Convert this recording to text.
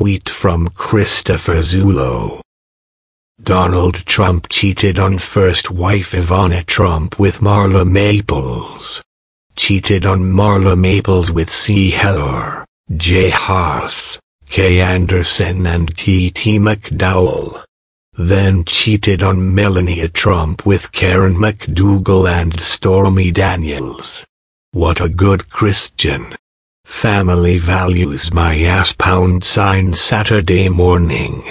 tweet from Christopher Zullo. Donald Trump cheated on first wife Ivana Trump with Marla Maples. Cheated on Marla Maples with C. Heller, J. Harth, K. Anderson and T. T. McDowell. Then cheated on Melania Trump with Karen McDougal and Stormy Daniels. What a good Christian. Family values my ass pound sign Saturday morning.